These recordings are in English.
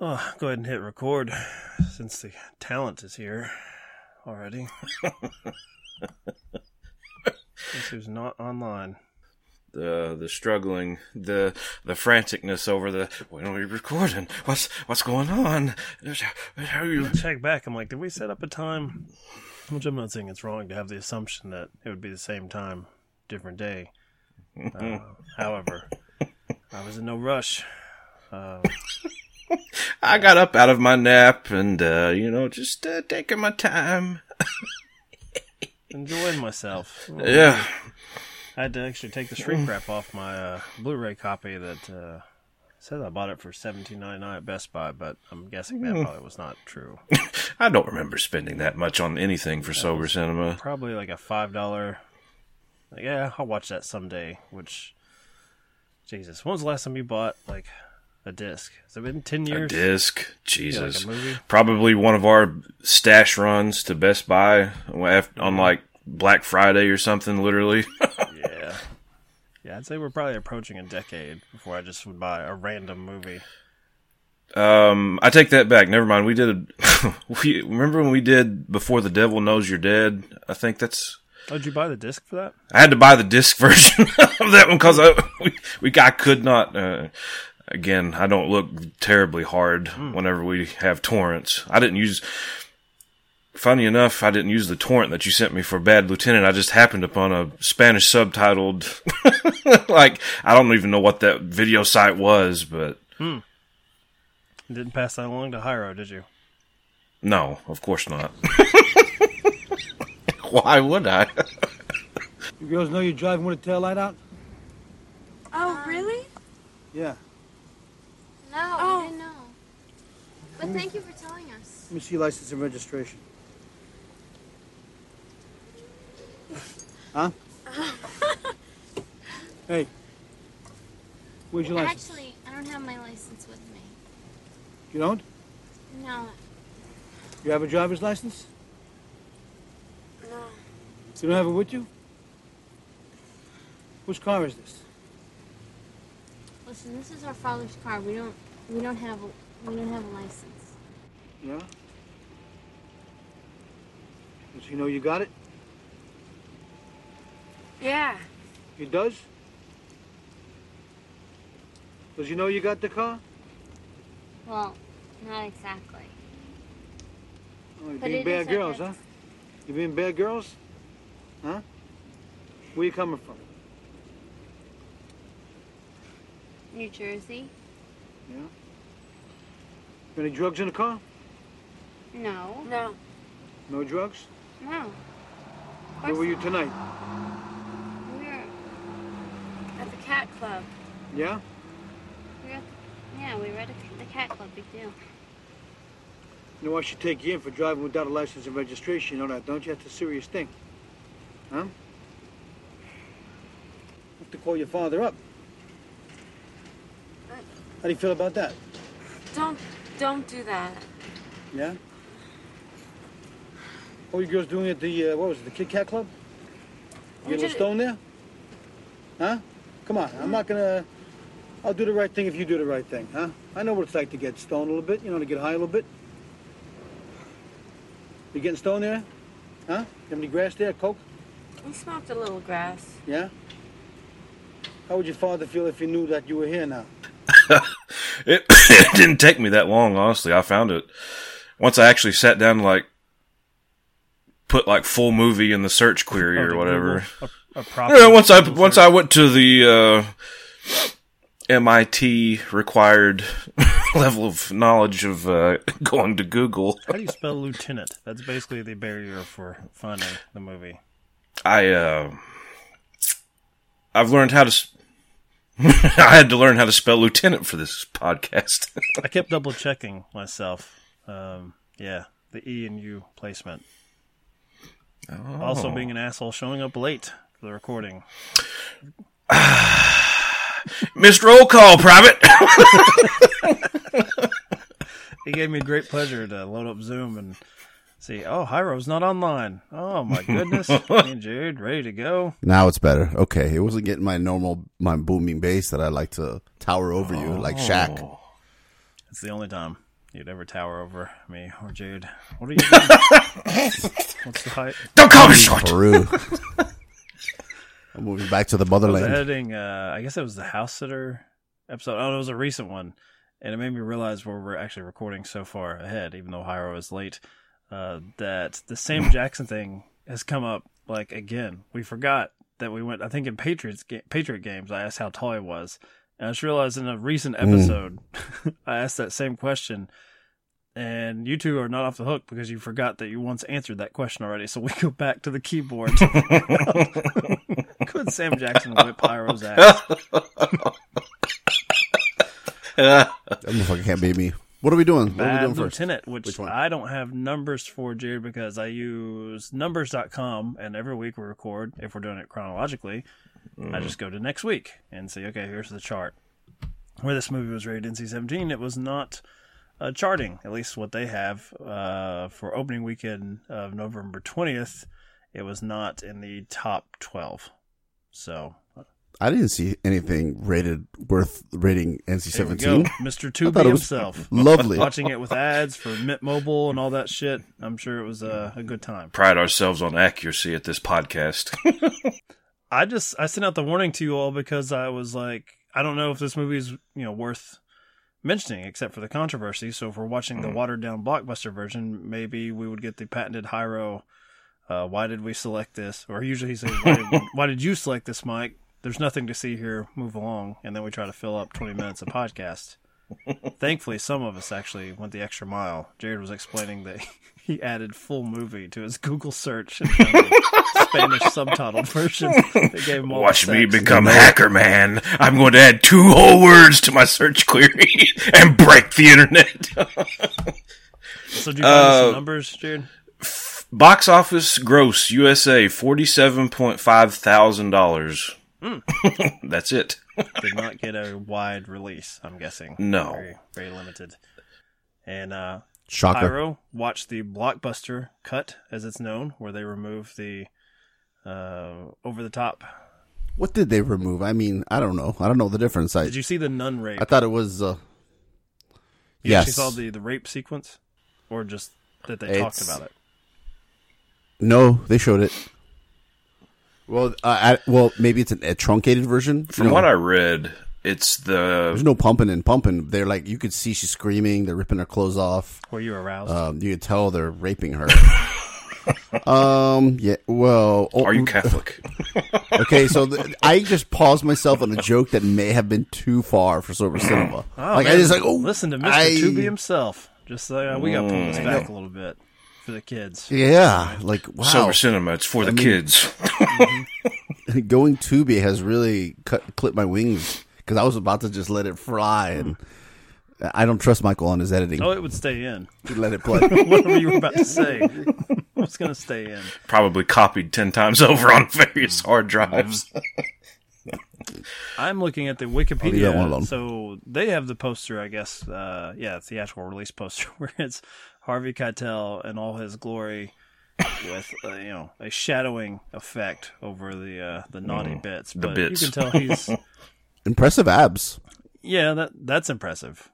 Oh, go ahead and hit record since the talent is here already. Guess who's not online? the the struggling, the the franticness over the when are we recording? What's what's going on? How are you? Check back. I'm like, did we set up a time? Which I'm not saying it's wrong to have the assumption that it would be the same time, different day. Uh, however, I was in no rush. Uh, I got up out of my nap and uh, you know just uh, taking my time. enjoying myself. Yeah, I had to actually take the shrink wrap off my uh, Blu-ray copy that uh, says I bought it for seventeen ninety nine at Best Buy, but I'm guessing that probably was not true. I don't remember spending that much on anything for sober cinema. Probably like a five dollar. Yeah, I'll watch that someday. Which, Jesus, when was the last time you bought like a disc? Has it been ten years? A disc, Yeah, like Jesus. a. Probably one of our stash runs to Best Buy on like Black Friday or something. Literally. Yeah. Yeah, I'd say we're probably approaching a decade before I just would buy a random movie. Um, I take that back. Never mind. We did. we remember when we did before the devil knows you're dead. I think that's. Oh, did you buy the disc for that? I had to buy the disc version of that one because I we, we I could not. Uh, again, I don't look terribly hard hmm. whenever we have torrents. I didn't use. Funny enough, I didn't use the torrent that you sent me for Bad Lieutenant. I just happened upon a Spanish subtitled. like I don't even know what that video site was, but hmm. Didn't pass that along to Hyro, did you? No, of course not. Why would I? You girls know you're driving with a tail light out? Oh, really? Yeah. No, Oh. I didn't know. But thank you for telling us. Let me see license and registration. Huh? hey. Where's your license? Actually, I don't have my license with me. You don't? No. You have a driver's license? No. You don't have it with you? Whose car is this? Listen, this is our father's car. We don't we don't have a we don't have a license. Yeah? Does he know you got it? Yeah. He does? Does he know you got the car? Well, not exactly. Oh, you're But being bad girls, huh? You being bad girls? Huh? Where you coming from? New Jersey? Yeah? Any drugs in the car? No. No. No drugs? No. Of Where were you tonight? We were At the cat club. Yeah? we were at, yeah, we were at the cat club, big deal. You know I should take you in for driving without a license and registration. You know that, don't you? That's a serious thing. Huh? have to call your father up. How do you feel about that? Don't don't do that. Yeah? What were you girls doing at the, uh, what was it, the Kit Kat Club? You We get a little stone there? Huh? Come on, I'm not gonna, I'll do the right thing if you do the right thing, huh? I know what it's like to get stoned a little bit, you know, to get high a little bit. You getting stoned there? Huh? You have any grass there, coke? We smoked a little grass. Yeah? How would your father feel if he knew that you were here now? It, it didn't take me that long, honestly. I found it once I actually sat down, like put like full movie in the search query Oh, or whatever. A, a once I once search. I went to the uh, MIT required level of knowledge of uh, going to Google, How do you spell lieutenant? That's basically the barrier for finding the movie. I uh, I've learned how to. I had to learn how to spell lieutenant for this podcast. I kept double checking myself. Um, yeah, the E and U placement. Also, being an asshole, showing up late for the recording. Missed roll call, private. It gave me great pleasure to load up Zoom and see. Oh, Hyro's not online. Oh my goodness, me and Jared ready to go. Now it's better. Okay, it wasn't getting my normal, my booming bass that I like to tower over you, like Shaq. Oh. It's the only time. you'd ever tower over me or Jude. What are you doing? What's the height? Don't call me short. Peru. I'm moving back to the I was motherland. editing. Uh, I guess it was the house sitter episode. Oh, it was a recent one, and it made me realize where we're actually recording so far ahead, even though Hyro is late. Uh, that the Sam Jackson thing has come up like again. We forgot that we went. I think in Patriots ga- Patriot games, I asked how tall he was, and I just realized in a recent episode, I asked that same question. And you two are not off the hook because you forgot that you once answered that question already. So we go back to the keyboard. Could Sam Jackson whip Hyro's ass? That motherfucker can't beat me. What are we doing? What are we Bad doing first? Lieutenant, which, Which one? I don't have numbers for, Jared, because I use numbers.com and every week we record, if we're doing it chronologically, Mm. I just go to next week and say, okay, here's the chart. Where this movie was rated NC 17, it was not uh, charting, at least what they have uh, for opening weekend of November 20th. It was not in the top 12. So I didn't see anything rated worth rating NC there we go. seventeen. Mr. thought Tubi himself. Lovely. watching it with ads for Mint Mobile and all that shit. I'm sure it was a, a good time. Pride ourselves on accuracy at this podcast. I just I sent out the warning to you all because I was like, I don't know if this movie is you know worth mentioning except for the controversy. So if we're watching the watered down blockbuster version, maybe we would get the patented Hyro. Uh, why did we select this? Or usually he says, why did, why did you select this, Mike? There's nothing to see here. Move along, and then we try to fill up 20 minutes of podcast. Thankfully, some of us actually went the extra mile. Jared was explaining that he added full movie to his Google search and found Spanish subtitled version. That gave him all the Watch me become hacker man. I'm going to add two whole words to my search query and break the internet. So, do you have Uh, some numbers, Jared? Box office gross USA forty-seven point five thousand dollars. Hmm. That's it. Did not get a wide release. I'm guessing. No. very, very limited. And uh, Shocker. Hyro watched the blockbuster cut, as it's known, where they remove the uh, over the top. What did they remove? I mean, I don't know. I don't know the difference. I Did you see the nun rape? I thought it was. Uh, you yes. actually saw the the rape sequence, or just that they talked about it. no, they showed it. Well, uh, I, well, maybe it's an, a truncated version. From You know, what I read, it's the there's no pumping and pumping. They're like you could see she's screaming. They're ripping her clothes off. Were you aroused? Um, you could tell they're raping her. um. Yeah. Well. oh, Are you Catholic? Okay. So th- I just paused myself on a joke that may have been too far for Silver Cinema. Oh, like I just like oh, listen to Mr. I- Tubi himself. Just uh, we got to pull this Mm. back a little bit for the kids. Yeah. Like wow. Silver Cinema. It's for the mean- kids. Mm-hmm. going Tubi has really cut clipped my wings because I was about to just let it fly, and I don't trust Michael on his editing. Oh, it would stay in. To let it play. Whatever you were about to say was going to stay in. Probably copied ten times over on various mm-hmm. hard drives. Mm-hmm. I'm looking at the leave oh, that one Wikipedia. alone. So they have the poster, I guess. Uh, yeah, theatrical release poster where it's Harvey Keitel in all his glory, with uh, you know a shadowing effect over the uh, the naughty bits. the but bits. you can tell he's Impressive abs. yeah that that's impressive.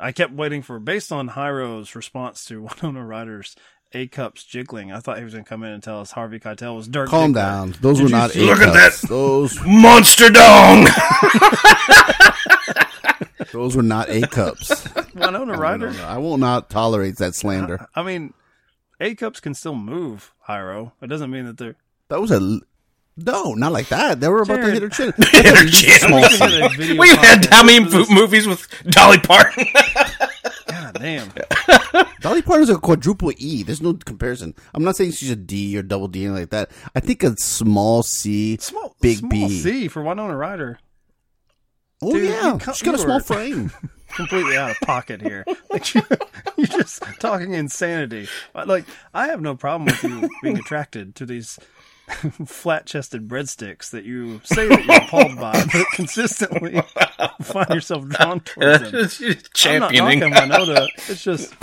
I kept waiting for based on Hyro's response to Winona Ryder's A cups jiggling. I thought he was going to come in and tell us Harvey Keitel was Dirk. Calm down. Those Did were not see- A Look at that. Those Monster dong. those were not A cups. Winona No, Ryder. no, no. I will not tolerate that slander. I mean, A cups can still move, Hyro. It doesn't mean that they're. That was a l- no, not like that. They were about to hit her chin. Hit her chin. Small Looking scene. at a video We've had how many for movies with Dolly Parton? God damn. Dolly Parton's a quadruple E. There's no comparison. I'm not saying she's a D or double D or like that. I think a small C, Small, big small B. C for one Winona Ryder. Oh Dude, yeah, you she's got a small are- frame. Completely out of pocket here. Like you, you're just talking insanity. Uh, like I have no problem with you being attracted to these flat-chested breadsticks that you say that you're appalled by, but consistently find yourself drawn towards them. Championing. I'm not knocking Winona. It's just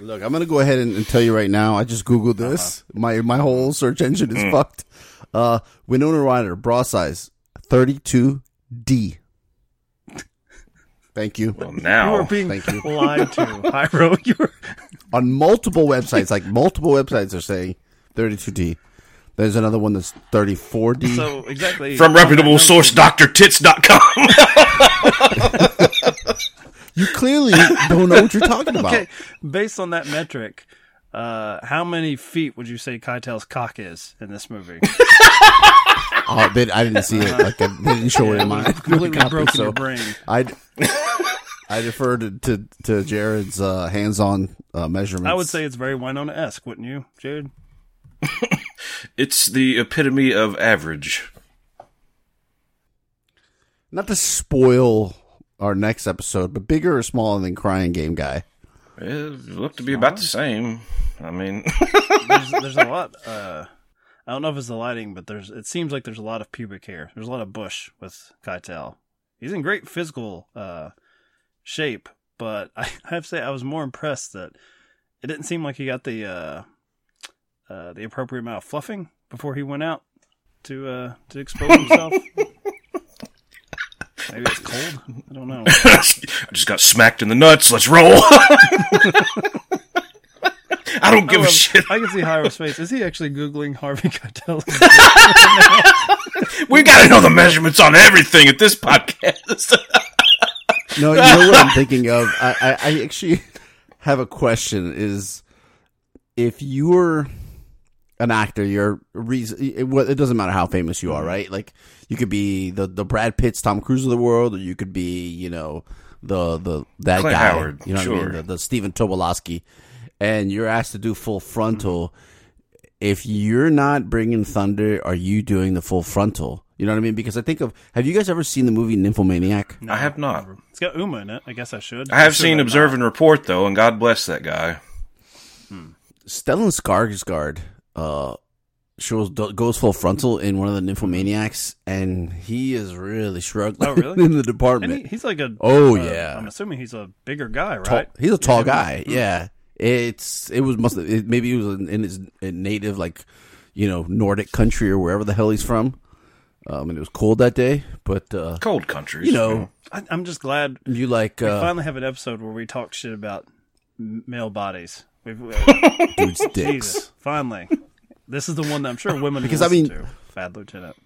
Look, I'm gonna go ahead and, and tell you right now. I just googled uh-huh. this. My my whole search engine is hmm. fucked. Uh, Winona Ryder, bra size 32D. Thank you. Well, now You now were being Thank you. lied to, Hyro. You were. On multiple websites, like multiple websites are saying 32D. There's another one that's 34D. So exactly from reputable source, DrTits.com. you clearly don't know what you're talking about. Okay, based on that metric, uh, how many feet would you say Keitel's cock is in this movie? Oh, they, I didn't see it. Like, they didn't show it in my Completely copy, broken so your brain. I I defer to, to, to Jared's uh, hands-on uh, measurements. I would say it's very Winona-esque, wouldn't you, Jared? it's the epitome of average. not to spoil our next episode, but bigger or smaller than Crying Game Guy. It looked to be about the same. I mean, There's, there's a lot. Uh, I don't know if it's the lighting, but there's. It seems like there's a lot of pubic hair. There's a lot of bush with Keitel. He's in great physical uh, shape, but I, I have to say I was more impressed that it didn't seem like he got the uh, uh, the appropriate amount of fluffing before he went out to uh, to expose himself. Maybe it's cold. I don't know. I just got smacked in the nuts. Let's roll. I don't give I a love- shit. I can see Hyro's face. Is he actually googling Harvey Keitel? We got to know the measurements on everything at this podcast. No, you know what I'm thinking of? I, I, I actually have a question is if you're an actor, you're reason, it, it doesn't matter how famous you are, mm-hmm. right? Like you could be the, the Brad Pitts, Tom Cruise of the world, or you could be, you know, the, the, that Clint guy, Howard, you know what I mean? The, the Stephen Tobolowsky. And you're asked to do full frontal. If you're not bringing thunder, are you doing the full frontal? You know what I mean? Because I think of, have you guys ever seen the movie Nymphomaniac? No, I have not. It's got Uma in it. I guess I should. I have should seen not. Observe and Report though, and God bless that guy. Stellan Skarsgård uh, shows goes full frontal in one of the Nymphomaniacs, and he is really struggling Oh, really? in the And department. he, he's like a. Oh, uh, yeah. I'm assuming he's a bigger guy, Tall- right? he's a tall Yeah. guy. Yeah, it's it was must it, maybe he was in, in his native like you know Nordic country or wherever the hell he's from. Um, and it was cold that day, but uh, Cold countries. you know, I, I'm just glad you like we uh, finally have an episode where we talk shit about male bodies. We've, we dudes' dicks. Jesus, finally. This is the one that I'm sure women Because, I mean- listen to. Fad Lieutenant.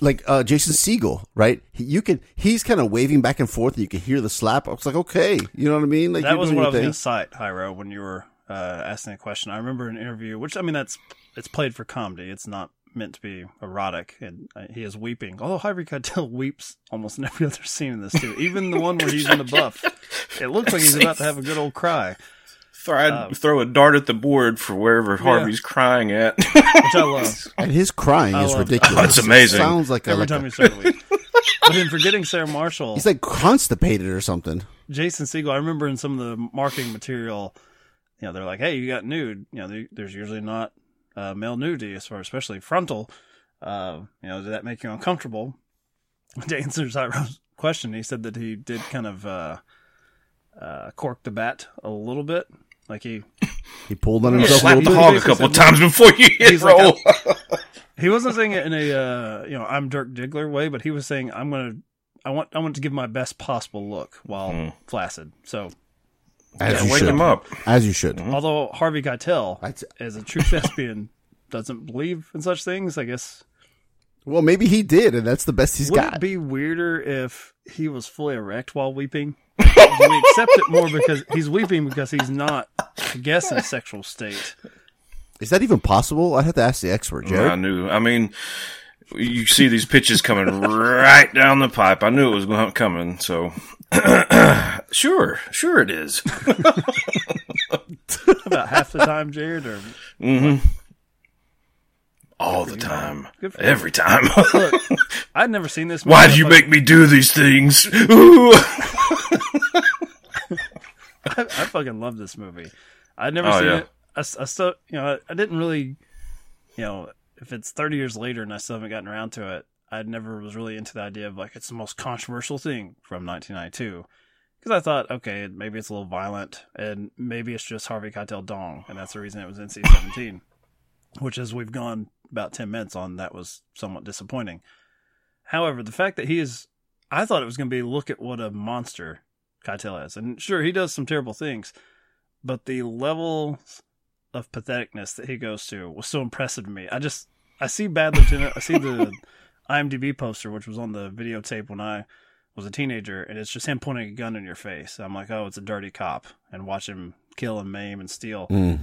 Like uh, Jason Segel, right? He, you can he's kind of waving back and forth, and you can hear the slap. I was like, okay, you know what I mean? Like that was what I was going to cite, Hyro, when you were uh, asking a question. I remember an interview, which I mean, that's it's played for comedy. It's not meant to be erotic, and uh, he is weeping. Although Harvey Keitel weeps almost in every other scene in this too, even the one where he's in the buff. It looks like he's about to have a good old cry, Throw, I'd Um, throw a dart at the board for wherever Harvey's crying at. which I love. And his crying I is love- ridiculous. Oh, it's amazing. It sounds like a, Every like time a- you start to. But then forgetting Sarah Marshall, he's like constipated or something. Jason Segel, I remember in some of the marketing material, you know, they're like, "Hey, you got nude." You know, there- there's usually not uh, male nudity as far, especially frontal. Uh, you know, did that make you uncomfortable? To answer Hyro's question, he said that he did kind of uh, uh, cork the bat a little bit, like he He pulled on himself a the hog a couple of times before you hit He's like, he wasn't saying it in a uh, you know I'm Dirk Diggler way, but he was saying I'm gonna I want I want to give my best possible look while flaccid. So As Yeah, you wake should. him up. As you should. although Harvey Keitel I'd as a true thespian doesn't believe in such things, I guess Well, maybe he did, and that's the best he's would got. Would it be weirder if he was fully erect while weeping? We accept it more because he's weeping because he's not, I guess, in a sexual state? Is that even possible? I'd have to ask the expert, I knew. I mean, you see these pitches coming right down the pipe. I knew it was going coming. So, sure, sure it is. About half the time, Jared, or mm-hmm. All the time, Good for every time. look, I'd never seen this. Why movie. do you I make me do these things? I, I fucking love this movie. I'd never Oh, seen yeah. it. I still, you know, I, I didn't really, you know, if it's 30 years later and I still haven't gotten around to it, I never was really into the idea of like it's the most controversial thing from 1992. Because I thought, okay, maybe it's a little violent and maybe it's just Harvey Keitel dong, and that's the reason it was NC 17. Which, as we've gone about 10 minutes on, that was somewhat disappointing. However, the fact that he is, I thought it was going to be look at what a monster Keitel has. And sure, he does some terrible things, but the level of patheticness that he goes to was so impressive to me. I just, I see Bad Lieutenant, I see the IMDb poster, which was on the videotape when I was a teenager, and it's just him pointing a gun in your face. I'm like, oh, it's a dirty cop, and watch him kill and maim and steal. Mm.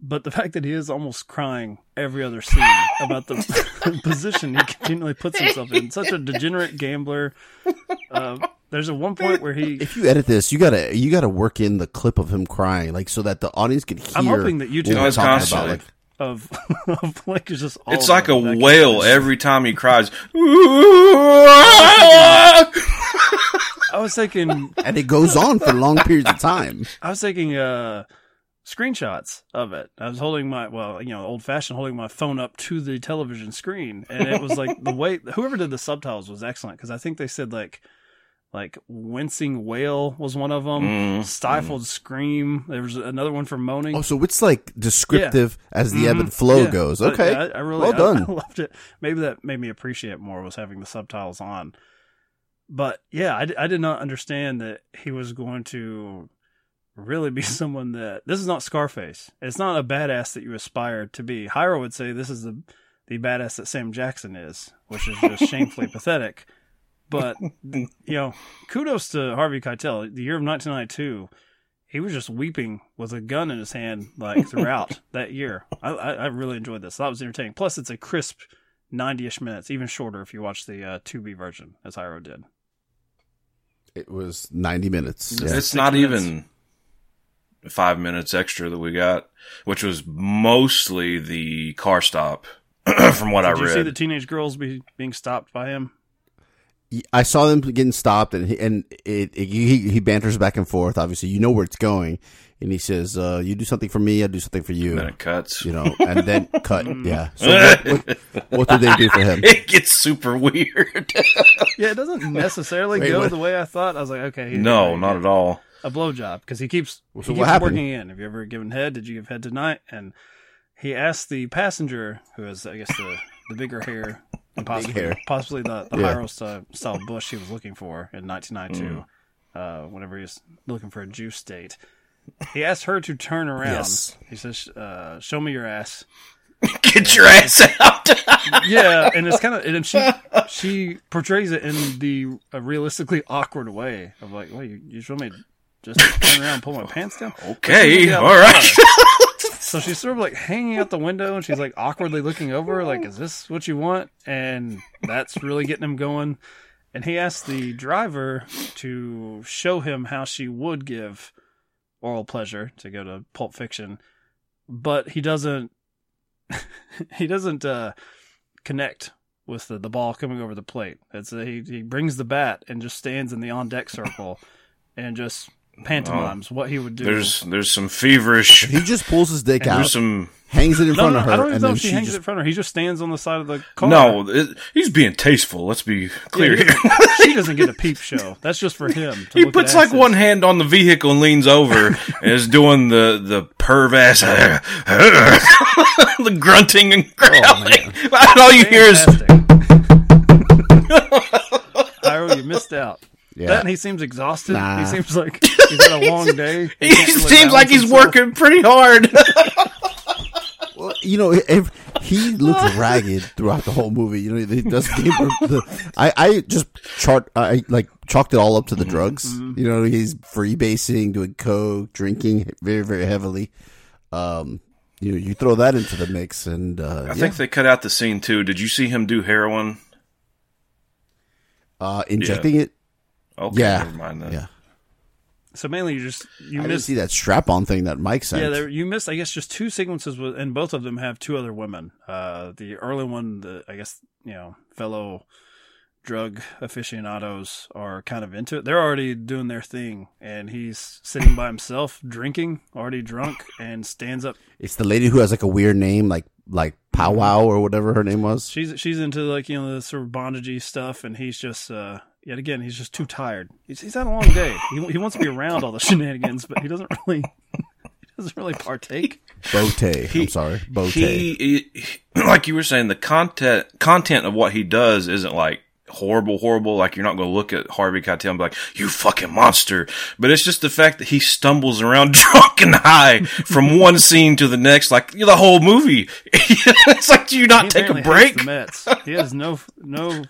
But the fact that he is almost crying every other scene about the position he continually puts himself in, such a degenerate gambler. Uh, there's a one point where he. If you edit this, you gotta you gotta work in the clip of him crying, like so that the audience can hear. I'm hoping that YouTube what we're talking constantly. like, Of, of like it's just all It's of like a it. That whale every time he cries. I was thinking, and it goes on for long periods of time. I was taking uh, screenshots of it. I was holding my well, you know, old fashioned, holding my phone up to the television screen, and it was like the way whoever did the subtitles was excellent because I think they said like like wincing wail was one of them, Mm, stifled scream. There was another one for moaning. Oh, so it's like descriptive as the ebb and Mhm. flow Yeah. goes. But, Okay, yeah, I, I really well I- done. I, loved it. Maybe that made me appreciate it more was having the subtitles on. But yeah, I did not understand that he was going to really be someone that this is not Scarface. It's not a badass that you aspire to be. Hyro would say this is the the badass that Sam Jackson is, which is just shamefully pathetic. But you know, kudos to Harvey Keitel. The year of 1992, he was just weeping with a gun in his hand like throughout that year. I, I, I really enjoyed this. That was entertaining. Plus, it's a crisp 90ish minutes, even shorter if you watch the uh, Tubi version, as Hyro did. It was ninety minutes. Yeah. It's not minutes. even five minutes extra that we got, which was mostly the car stop, from what Did I read, Did you see the teenage girls be, being stopped by him? I saw them getting stopped, and he, and it, it, he he banters back and forth. Obviously, you know where it's going, and he says, uh, "You do something for me, I do something for you." and then it cuts. You know, and then cut. Yeah. So what, what, what did they do for him? it gets super weird. Yeah, it doesn't necessarily Wait, go what? the way I thought. I was like, okay, no, not at all. A blowjob because he keeps So he keeps happened? working in. Have you ever given head? Did you give head tonight? And he asked the passenger, who has I guess the the bigger hair and possibly possibly the the Yeah. Style, style bush he was looking for in 1992. Uh, whenever he was looking for a juice date, he asked her to turn around. Yes. He says, uh, "Show me your ass." Get your ass out. yeah, and it's kind of and she she portrays it in the a realistically awkward way of like, "Wait, you, you show me just turn around, and pull my pants down. okay, all right. So she's sort of like hanging out the window, and she's like awkwardly looking over, like, "Is this what you want?" And that's really getting him going. And he asks the driver to show him how she would give oral pleasure to go to Pulp Fiction, but he doesn't. he doesn't uh, connect with the, the ball coming over the plate. It's a, he he brings the bat and just stands in the on deck circle and just pantomimes what he would do. There's there's some feverish. He just pulls his dick out, There's some hangs it in no, front no, of her, I don't even and know if she she hangs just it in front of her. He just stands on the side of the car. no. It, he's being tasteful. Let's be Yeah, clear he here. doesn't- she doesn't get a peep show. That's just for him. To He look puts at like one hand on the vehicle and leans over and is doing the the perv ass, the grunting and oh, growling. and all you hear is Fantastic. Hyro, you missed out. Yeah. That and he seems exhausted. Nah. He seems like he's had a long day. he can't really seems like he's himself. working pretty hard. Well, you know, if he looks ragged throughout the whole movie. You know, he does the, I, I just chart, I like chalked it all up to the drugs. You know, he's freebasing, doing coke, drinking very, very heavily. Um, you know, you throw that into the mix, and uh, I yeah. think they cut out the scene too. Did you see him do heroin? uh, injecting it. Okay, Yeah, never mind then. yeah. So mainly, you just you I didn't missed. see that strap-on thing that Mike sent. Yeah, there, you missed. I guess just two sequences, with, and both of them have two other women. Uh, the early one, the I guess you know, fellow drug aficionados are kind of into it. They're already doing their thing, and he's sitting by himself, drinking, already drunk, and stands up. It's the lady who has like a weird name, like like Powwow or whatever her name was. She's she's into like you know the sort of bondagey stuff, and he's just uh, yet again he's just too tired. He's he's had a long day. He he wants to be around all the shenanigans, but he doesn't really he doesn't really partake. Bote. I'm sorry, Bote. He, he, like you were saying, the content content of what he does isn't like horrible, horrible. Like you're not going to look at Harvey Keitel and be like, "You fucking monster." But it's just the fact that he stumbles around drunk and high from one scene to the next, like the whole movie. it's like, do you not He take a break? The Mets. He has no no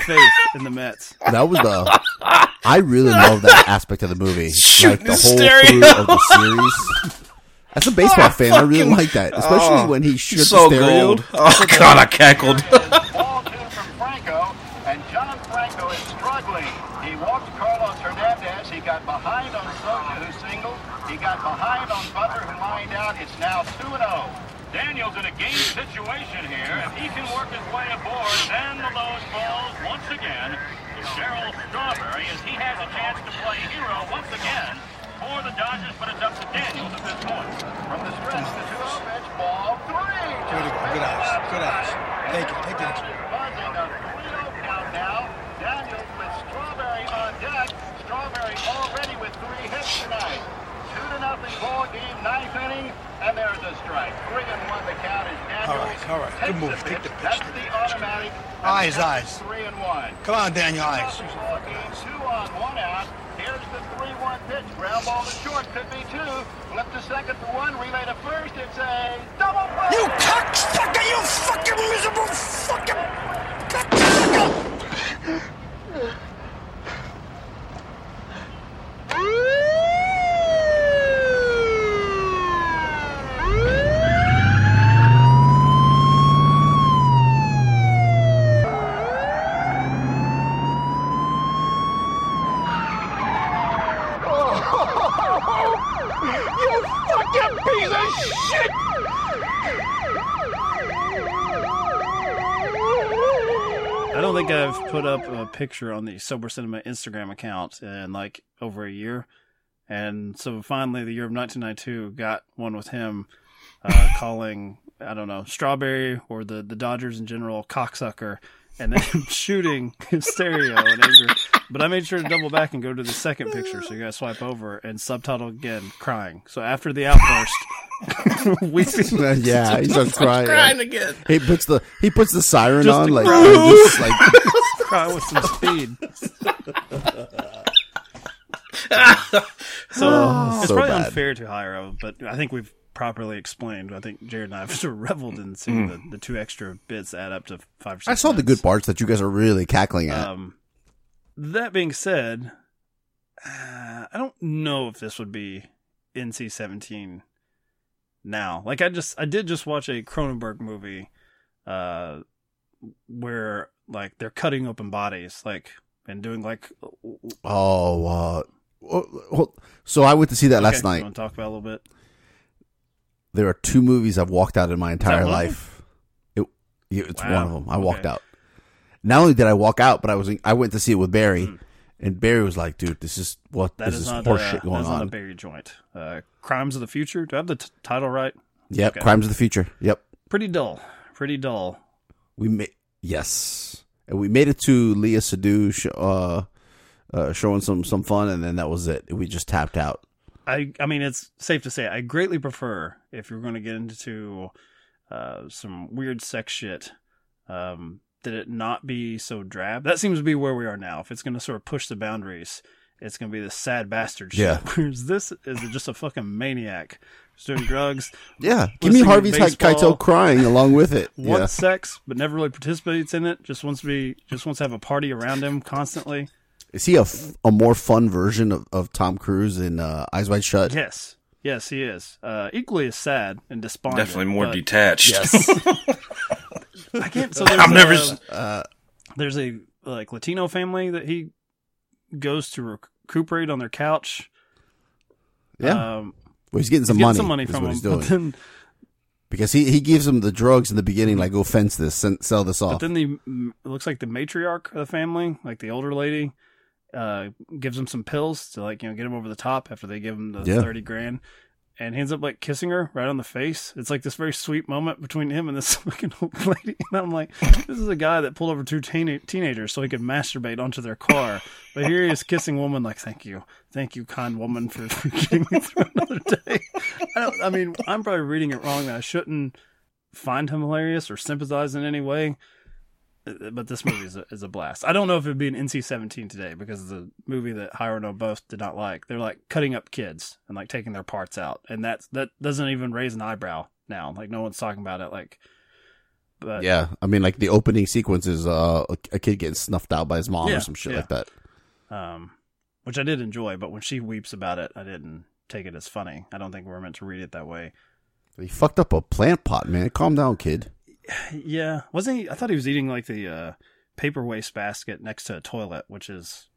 faith in the Mets. That was the. I really love that aspect of the movie. Shooting like the whole stereo. through of the series. As a baseball fan, I really like that, especially Oh, when he shoots so the stereo. gold. Oh god, I cackled. Ball two from Franco, and John Franco is struggling. He walks Carlos Hernandez. He got behind on Socha, who singled. He got behind on Butler, who lined out. It's now 2 0. Daniel's in a game situation here. If he can work his way aboard, then the lowest falls once again to Darryl Strawberry as he has a chance to play hero once again for the Dodgers, but it's up to Daniels at this point. From the stretch, the 2 0 pitch, ball three. Good, good eyes, good eyes. Take it, take it. Buzzing a 3 0 count now. Daniels with Strawberry on deck. Strawberry already with three hits tonight. Two to nothing ball game, ninth inning, and there's a strike. Three and one the count is Daniels. All right, all right. Good move. the Take the pitch. That's the automatic. Eyes, eyes. Three and one. Come on, Daniel Eyes. Two on, one out. Here's the 3-1 pitch. Ground ball to short. Could be two. Flip to second for one. Relay to first. It's a double play. You cocksucker! You fucking miserable fucking cocksucker! You fucking piece of shit! I don't think I've put up a picture on the Sober Cinema Instagram account in like over a year. And so finally, the year of 1992 got one with him uh, calling, I don't know, Strawberry or the, the Dodgers in general, cocksucker, and then shooting his stereo in anger. But I made sure to double back and go to the second picture. So you guys swipe over and subtitle again, crying. So after the outburst, weeping. yeah, he starts crying. Crying again. He puts the he puts the siren Just on to like, just like cry with some speed. so it's so probably bad. unfair to Hyro, but I think we've properly explained. I think Jared and I have sort of reveled in seeing the, the two extra bits add up to five. Or six I saw the good parts that you guys are really cackling at. Um, that being said, uh, I don't know if this would be NC seventeen now. Like I just I did just watch a Cronenberg movie, uh, where like they're cutting open bodies, like and doing like. oh, uh, well, well, so I went to see that last Okay, night. Want to talk about a little bit? There are two movies I've walked out in my entire life. It, it's Wow. one of them. I walked Okay. out. Not only did I walk out, but I was I went to see it with Barry, Mm. and Barry was like, "Dude, this is what That this is is not horse a, shit that going is not a on." Barry joint. Uh, Crimes of the Future. Do I have the t- title right? Yep, Okay. Crimes of the Future. Yep, Pretty dull. Pretty dull. We made yes, and we made it to Léa Seydoux sh- uh, uh, showing some some fun, and then that was it. We just tapped out. I I mean, it's safe to say I greatly prefer if you're going to get into uh, some weird sex shit, um, that it not be so drab. That seems to be where we are now. If it's going to sort of push the boundaries, it's going to be the sad bastard shit. Yeah. Whereas this is just a fucking maniac who's doing drugs, Yeah, give me Listening to Harvey's Hi- Keitel crying along with it. wants Yeah. sex but never really participates in it. Just wants to be, just wants to have a party around him constantly. Is he a, f- a more fun version of, of Tom Cruise in uh, Eyes Wide Shut? Yes, yes, he is. Uh, equally as sad and despondent. Definitely more but- detached. Yes. I can't. So there's I've never a- s- uh, there's a like Latino family that he goes to recuperate on their couch. yeah. Um, well, he's getting some he's getting money. some money is from what him, he's but doing. then because he, he gives him the drugs in the beginning, like go fence this, send, sell this off. but then the it looks like the matriarch of the family, like the older lady, uh, gives him some pills to like you know get him over the top after they give him the Yeah. thirty grand. And he ends up like kissing her right on the face. It's like this very sweet moment between him and this fucking old lady. And I'm like, this is a guy that pulled over two teen- teenagers so he could masturbate onto their car. But here he is kissing woman like, thank you, thank you, kind woman, for, for getting me through another day. I, I mean, I'm probably reading it wrong. That I shouldn't find him hilarious or sympathize in any way. But this movie is a, is a blast. I don't know if it'd be an NC-17 today because the movie that Hirono both did not like. They're like cutting up kids and like taking their parts out, and that's that doesn't even raise an eyebrow now. Like no one's talking about it. Like, but Yeah, I mean, like the opening sequence is uh, a, a kid getting snuffed out by his mom Yeah, or some shit yeah. like that. um, which I did enjoy. But when she weeps about it, I didn't take it as funny. I don't think we're meant to read it that way. He fucked up a plant pot, man. Calm down, kid. Yeah, wasn't he? I thought he was eating like the uh, paper waste basket next to a toilet, which is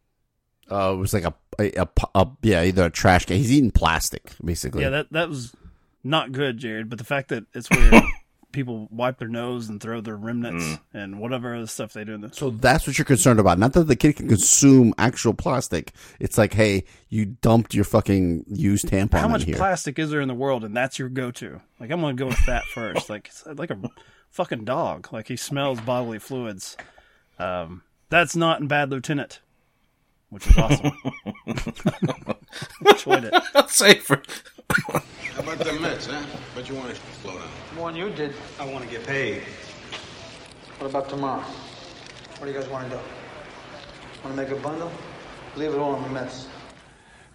Uh, it was like a, a, a, a yeah, either a trash can. He's eating plastic, basically. yeah, that that was not good, Jared. But the fact that it's where people wipe their nose and throw their remnants and whatever other stuff they do in the so that's what you're concerned about. Not that the kid can consume actual plastic. It's like, hey, you dumped your fucking used tampon how much here. plastic is there in the world, and that's your go-to? Like I'm gonna go with that first. Like it's like a fucking dog. Like he smells bodily fluids. Um, that's not in Bad Lieutenant, which is awesome. Enjoyed it. Safer. How about the Mets, huh? But you want to slow down. More than you did. I want to get paid. What about tomorrow? What do you guys want to do? Want to make a bundle? Leave it all in the Mets.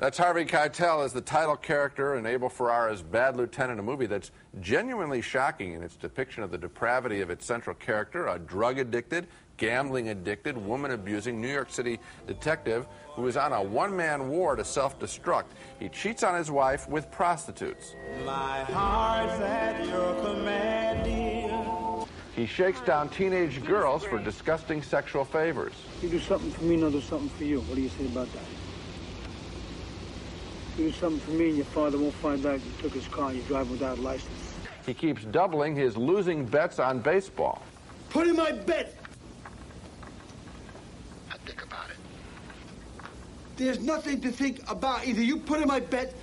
That's Harvey Keitel as the title character in Abel Ferrara's Bad Lieutenant, a movie that's genuinely shocking in its depiction of the depravity of its central character, a drug addicted, gambling addicted, woman abusing New York City detective who is on a one man war to self destruct. He cheats on his wife with prostitutes. My heart's at your command, dear. He shakes down teenage girls for disgusting sexual favors. You do something for me, and I'll do something for you. What do you say about that? You do something for me, and your father won't find out you took his car and you drive without a license. He keeps doubling his losing bets on baseball. Put in my bet. I think about it. There's nothing to think about. Either you put in my bet,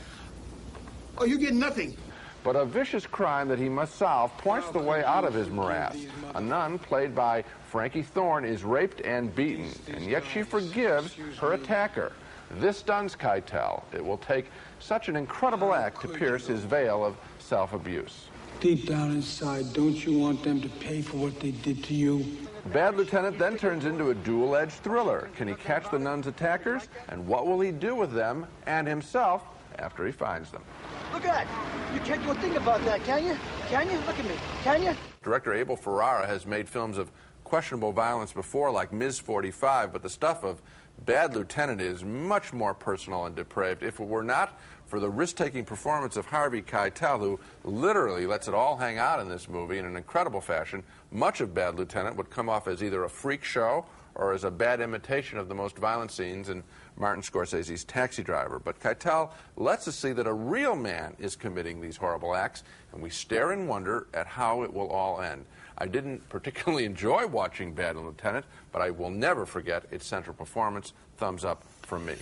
or you get nothing. But a vicious crime that he must solve points the way out of his morass. A nun, played by Frankie Thorn, is raped and beaten, and yet she forgives her attacker. This stuns Keitel. It will take such an incredible ah, act to pierce his veil of self-abuse. Deep down inside, don't you want them to pay for what they did to you? Bad Lieutenant then turns into a dual-edged thriller. Can he catch the nun's attackers? And what will he do with them and himself after he finds them? Look at that. You can't do a thing about that, can you? Can you? Look at me. Can you? Director Abel Ferrara has made films of questionable violence before, like Ms. 45, but the stuff of Bad Lieutenant is much more personal and depraved. If it were not for the risk taking performance of Harvey Keitel, who literally lets it all hang out in this movie in an incredible fashion, much of Bad Lieutenant would come off as either a freak show or as a bad imitation of the most violent scenes in Martin Scorsese's Taxi Driver. But Keitel lets us see that a real man is committing these horrible acts, and we stare in wonder at how it will all end. I didn't particularly enjoy watching Bad Lieutenant, but I will never forget its central performance. Thumbs up from me.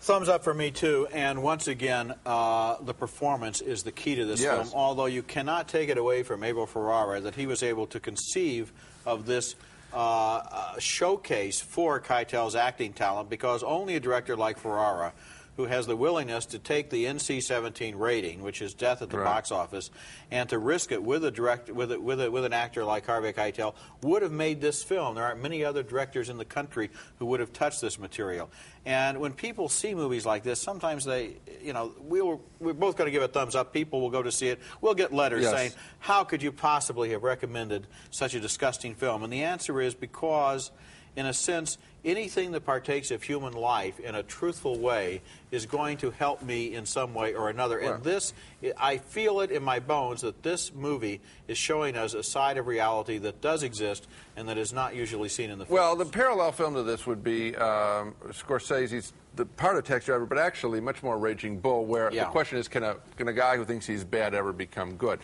Thumbs up for me too. And once again, uh, the performance is the key to this Yes. film. Although you cannot take it away from Abel Ferrara that he was able to conceive of this uh, uh, showcase for Keitel's acting talent, because only a director like Ferrara. Who has the willingness to take the NC-17 rating, which is death at the Right. box office, and to risk it with a direct with a, with a, with an actor like Harvey Keitel would have made this film. There aren't many other directors in the country who would have touched this material. And when people see movies like this, sometimes they, you know, we were, we're both going to give it a thumbs up. People will go to see it. We'll get letters Yes. saying, "How could you possibly have recommended such a disgusting film?" And the answer is because, in a sense, anything that partakes of human life in a truthful way is going to help me in some way or another. Well- And this, I feel it in my bones that this movie is showing us a side of reality that does exist and that is not usually seen in the film. Well, the parallel film to this would be um, Scorsese's the part of Taxi Driver, but actually much more Raging Bull, where Yeah. the question is, can a can a guy who thinks he's bad ever become good?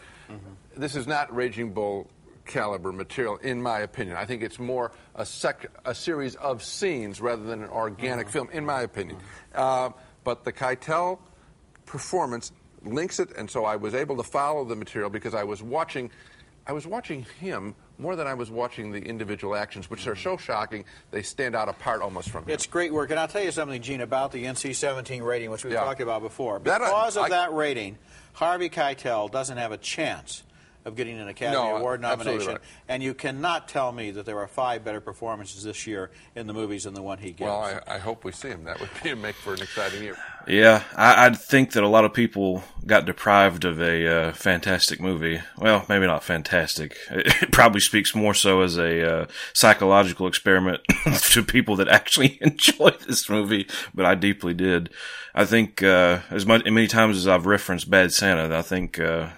This is not Raging Bull caliber material, in my opinion. I think it's more a sec- a series of scenes rather than an organic film, in my opinion. Uh, but the Keitel performance links it, and so I was able to follow the material because I was watching. I was watching him more than I was watching the individual actions, which are so shocking they stand out apart almost from him. It's great work, and I'll tell you something, Gene, about the NC-17 rating, which we've Yeah. talked about before. That I- Because of I- that rating, Harvey Keitel doesn't have a chance of getting an Academy No, Award nomination, right. and you cannot tell me that there are five better performances this year in the movies than the one he gives. Well, I, I hope we see him. That would be a make for an exciting year. Yeah, I, I think that a lot of people got deprived of a uh, fantastic movie. Well, maybe not fantastic. It, it probably speaks more so as a uh, psychological experiment to people that actually enjoy this movie, but I deeply did. I think uh, as much many times as I've referenced Bad Santa, I think uh,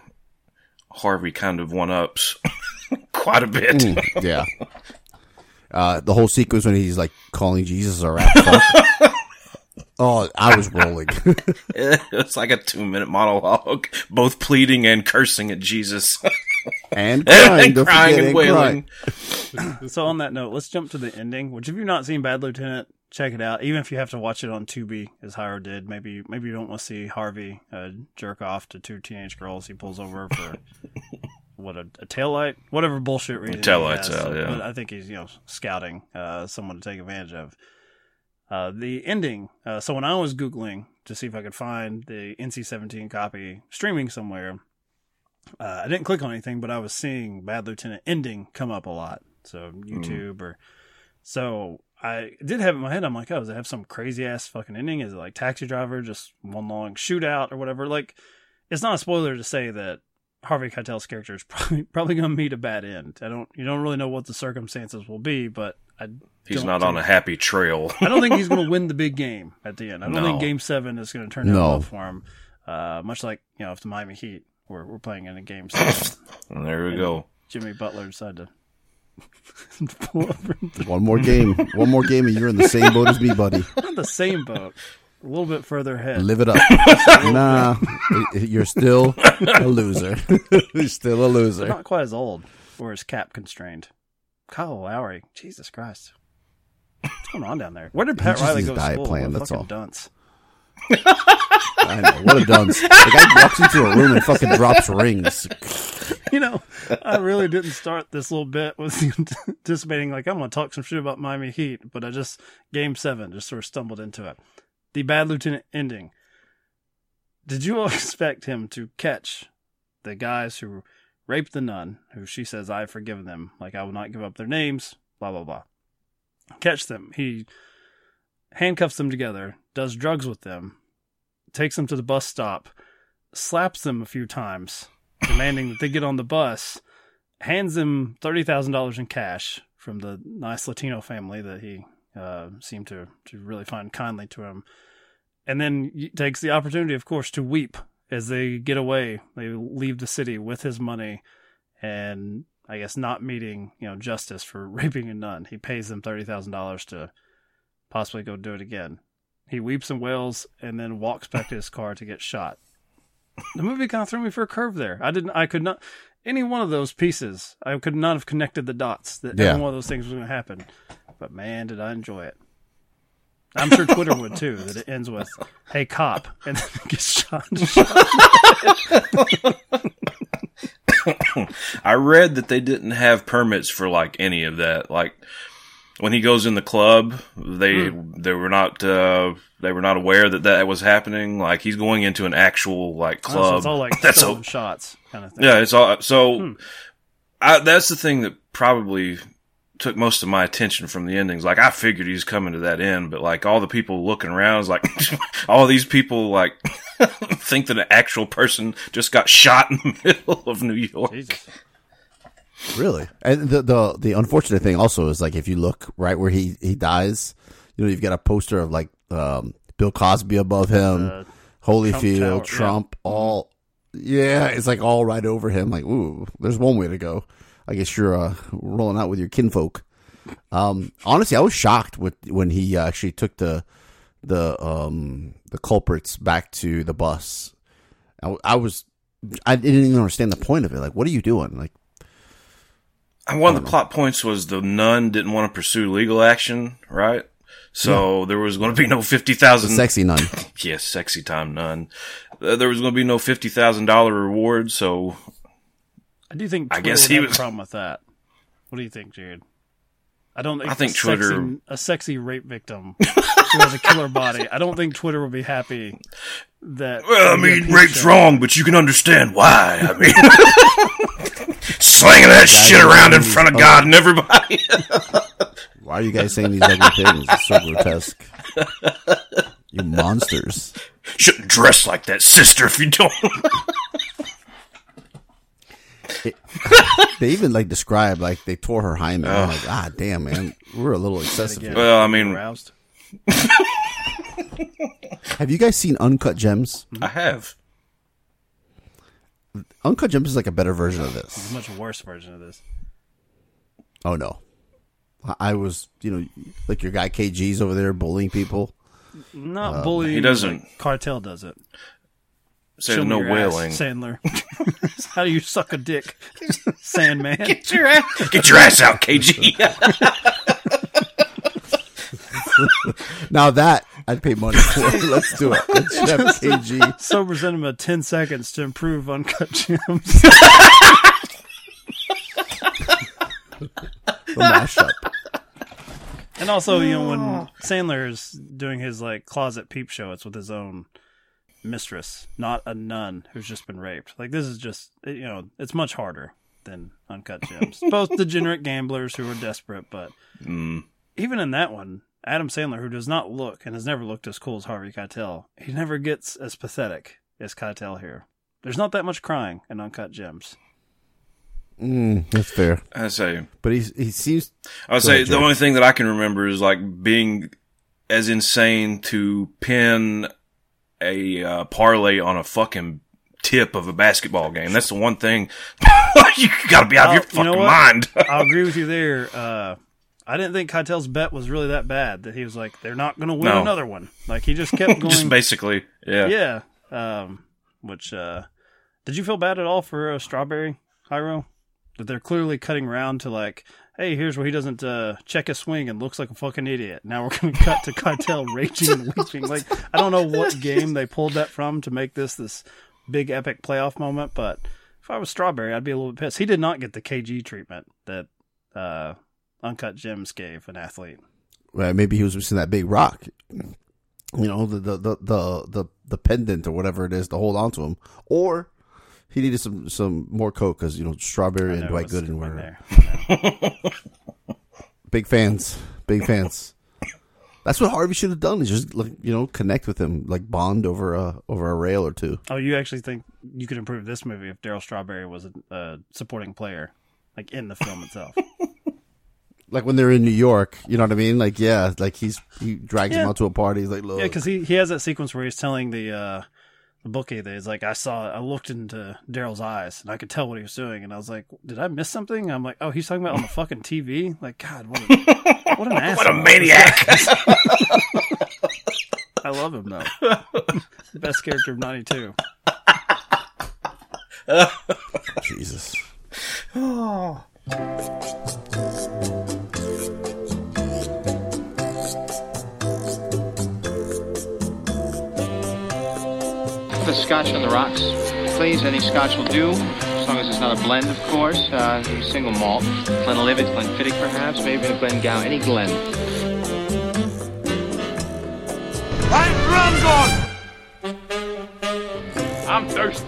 Harvey kind of one ups quite a bit. Mm, yeah. Uh, the whole sequence when he's like calling Jesus a rat oh, I was rolling. it's like a two minute monologue, both pleading and cursing at Jesus. and crying, don't crying forget, and and wailing. so on that note, let's jump to the ending. Which, if you've not seen Bad Lieutenant, check it out. Even if you have to watch it on Tubi, as Howard did, maybe maybe you don't want to see Harvey uh, jerk off to two teenage girls he pulls over for what a, a tail light, whatever bullshit reason. he taillight's has. out, yeah. But I think he's you know scouting uh, someone to take advantage of. Uh, the ending. Uh, so when I was googling to see if I could find the NC-17 copy streaming somewhere, uh, I didn't click on anything, but I was seeing Bad Lieutenant ending come up a lot. So YouTube or so I did have it in my head. I'm like, oh, does it have some crazy ass fucking ending? Is it like Taxi Driver, just one long shootout or whatever? Like, it's not a spoiler to say that Harvey Keitel's character is probably probably going to meet a bad end. I don't, you don't really know what the circumstances will be, but I. He's don't not on a happy trail. I don't think he's going to win the big game at the end. I don't No. think Game Seven is going to turn out No. well for him. Uh, much like you know, if the Miami Heat were we're playing in a Game Seven, there we go. Jimmy Butler decided to pull over. One more game. One more game and you're in the same boat as me, buddy. Not the same boat, a little bit further ahead. Live it up. nah, you're still a loser. you're still a loser. not quite as old or as cap constrained. Kyle Lowry, Jesus Christ. What's going on down there? Where did Pat just Riley go to diet school? plan, What a that's fucking all. dunce. I know. What a dunce. The guy walks into a room and fucking drops rings. You know, I really didn't start this little bit with anticipating like I'm going to talk some shit about Miami Heat, but I just game seven just sort of stumbled into it. The bad lieutenant ending. Did you all expect him to catch the guys who raped the nun, who she says I've forgiven them, like I will not give up their names, blah blah blah. Catch them. He handcuffs them together, does drugs with them, takes them to the bus stop, slaps them a few times, demanding that they get on the bus, hands them thirty thousand dollars in cash from the nice Latino family that he uh, seemed to to really find kindly to him, and then takes the opportunity, of course, to weep as they get away. They leave the city with his money, and I guess not meeting you know justice for raping a nun. He pays them thirty thousand dollars to possibly go do it again. He weeps and wails, and then walks back to his car to get shot the movie kind of threw me for a curve there. I didn't. I could not. Any one of those pieces, I could not have connected the dots that Yeah. any one of those things was going to happen. But man, did I enjoy it! I'm sure Twitter would too. That it ends with "Hey cop" and then it gets shot. I read that they didn't have permits for like any of that. Like when he goes in the club, they they were not uh, they were not aware that that was happening. Like he's going into an actual like Oh, club. so it's all like That's stolen a, shots kind of thing. yeah. It's all so. Hmm. I, that's the thing that probably took most of my attention from the endings. Like I figured he's coming to that end, but like all the people looking around is like all these people like think that an actual person just got shot in the middle of New York. Jesus. Really? And the the the unfortunate thing also is like if you look right where he he dies, you know, you've got a poster of like um, Bill Cosby above him, Uh, Holyfield, yeah. Trump, all yeah, it's like all right over him. Like, ooh, there's one way to go. I guess you're uh, rolling out with your kinfolk. Um, honestly, I was shocked with when he uh, actually took the the um the culprits back to the bus. I, I was I didn't even understand the point of it. Like, what are you doing? Like, one of the plot points was the nun didn't want to pursue legal action, right? So there was going to be no fifty the sexy nun. yes, sexy time nun. Uh, there was going to be no fifty thousand dollar reward. So I do think I Twitter guess would he have was- a problem with that. What do you think, Jared? I don't think. I think a sexy, Twitter- a sexy rape victim who has a killer body. I don't think Twitter would be happy that. well, I you get a mean, rape's show. wrong, but you can understand why. I mean, slinging that shit around in front of God and everybody. Why are you guys saying these ugly things? It's so grotesque. You monsters. Shouldn't dress like that, sister, if you don't. They even like describe like they tore her hymen. I'm like, ah, damn, man, we're a little excessive. here. well, I mean, Aroused. Have you guys seen Uncut Gems? I have. Uncut Gems is like a better version of this. It's a much worse version of this. Oh no, I- I was, you know, like your guy KG's over there bullying people. Not Um, bullying. he doesn't- like Cartel does it. Say Show no your ass, wailing. Sandler. How do you suck a dick, Sandman? Get your ass, get your ass out, KG. Now that I'd pay money for. It. Let's do it. Let's have KG. Sober Cinema, 10 seconds to improve Uncut Gems. The mashup. and also, you know, when Sandler is doing his like closet peep show, it's with his own mistress, not a nun who's just been raped. Like this is just, you know, it's much harder than Uncut Gems. Both degenerate gamblers who are desperate, but Mm. even in that one, Adam Sandler, who does not look and has never looked as cool as Harvey Keitel, he never gets as pathetic as Keitel here. There's not that much crying in Uncut Gems. Mm, that's fair. I say, But he he seems. I would say ahead, the Jerry. only thing that I can remember is like being as insane to pin a uh, parlay on a fucking tip of a basketball game. That's the one thing you got to be out of your I'll- Oh, you know fucking mind. I'll agree with you there. Uh, I didn't think Keitel's bet was really that bad. That he was like, they're not going to win No. another one. Like he just kept going. Just basically, yeah. yeah. Um, which uh, did you feel bad at all for uh, Strawberry Hyro? That they're clearly cutting around to like, hey, here's where he doesn't uh, check a swing and looks like a fucking idiot. Now we're going to cut to Keitel raging and weeping. Like I don't know what game they pulled that from to make this this big epic playoff moment, but if I was Strawberry, I'd be a little bit pissed. He did not get the KG treatment that uh, Uncut Gems gave an athlete. Well, maybe he was missing that big rock. You know, the the the the the, the pendant or whatever it is to hold on to him, or he needed some some more coke because you know Strawberry I and know, Dwight Gooden were big fans, big fans. That's what Harvey should have done. Is just like you know connect with him, like bond over a over a rail or two. Oh, you actually think you could improve this movie if Darryl Strawberry was a, a supporting player, like in the film itself? Like when they're in New York, you know what I mean? Like yeah, like he's he drags him out to a party. He's like, look, yeah, because he, he has that sequence where he's telling the uh, the bookie that he's like, I saw, I looked into Darryl's eyes and I could tell what he was doing, and I was like, did I miss something? I'm like, oh, he's talking about on the fucking TV. Like, God, what a what an asshole! What a maniac! I love him though. the best character of '92. Jesus. The scotch on the rocks, please. Any scotch will do, as long as it's not a blend, of course. Uh, single malt. Glenlivet, Glenfiddich, perhaps, maybe a Glengow, any Glen. I'm thirsty.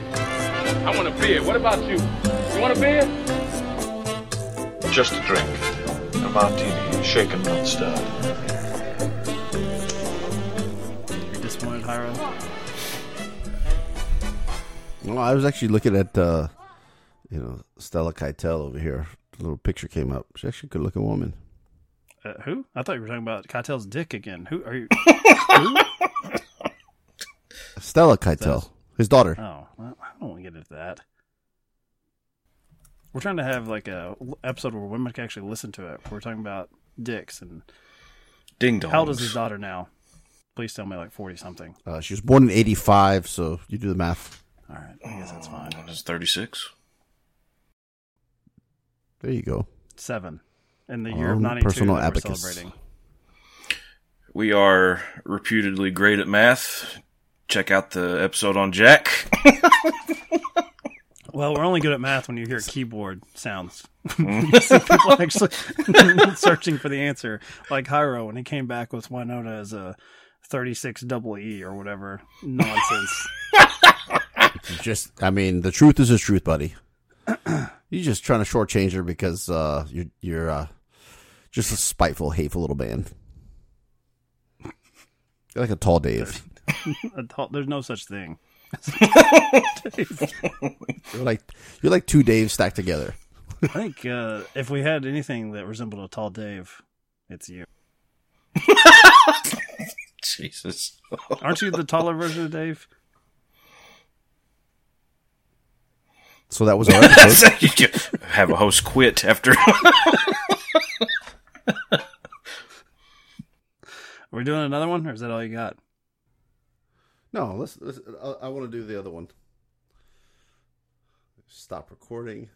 I want a beer. What about you? You want a beer? Just a drink. A martini, shaken, not stirred. Well, I was actually looking at uh, you know Stella Keitel over here. A little picture came up. She's actually a good looking woman. Uh, who? I thought you were talking about Keitel's dick again. Who are you? Stella Keitel, his daughter. Oh, well, I don't want to get into that. We're trying to have like a l- episode where women can actually listen to it. We're talking about dicks and Ding dong. how old is his daughter now? Please tell me like forty something. Uh, she was born in '85, so you do the math. All right, I guess that's fine. It's 36. There you go. Seven in the year of Um, '92 personal that we're abacus. celebrating. We are reputedly great at math. Check out the episode on Jack. Well, we're only good at math when you hear keyboard sounds. You see people actually searching for the answer, like Hyro when he came back with Winona as a 36 double E or whatever nonsense. Just, I mean, the truth is the truth, buddy. You're just trying to shortchange her because uh, you're you're uh, just a spiteful, hateful little man. You're like a tall Dave. A tall- There's no such thing. You're like you're like two Daves stacked together. I think uh, if we had anything that resembled a tall Dave, it's you. Jesus. Aren't you the taller version of Dave? So that was our episode. Have a host quit after. Are we doing another one, or is that all you got? No, let's. let's I, I want to do the other one. Stop recording.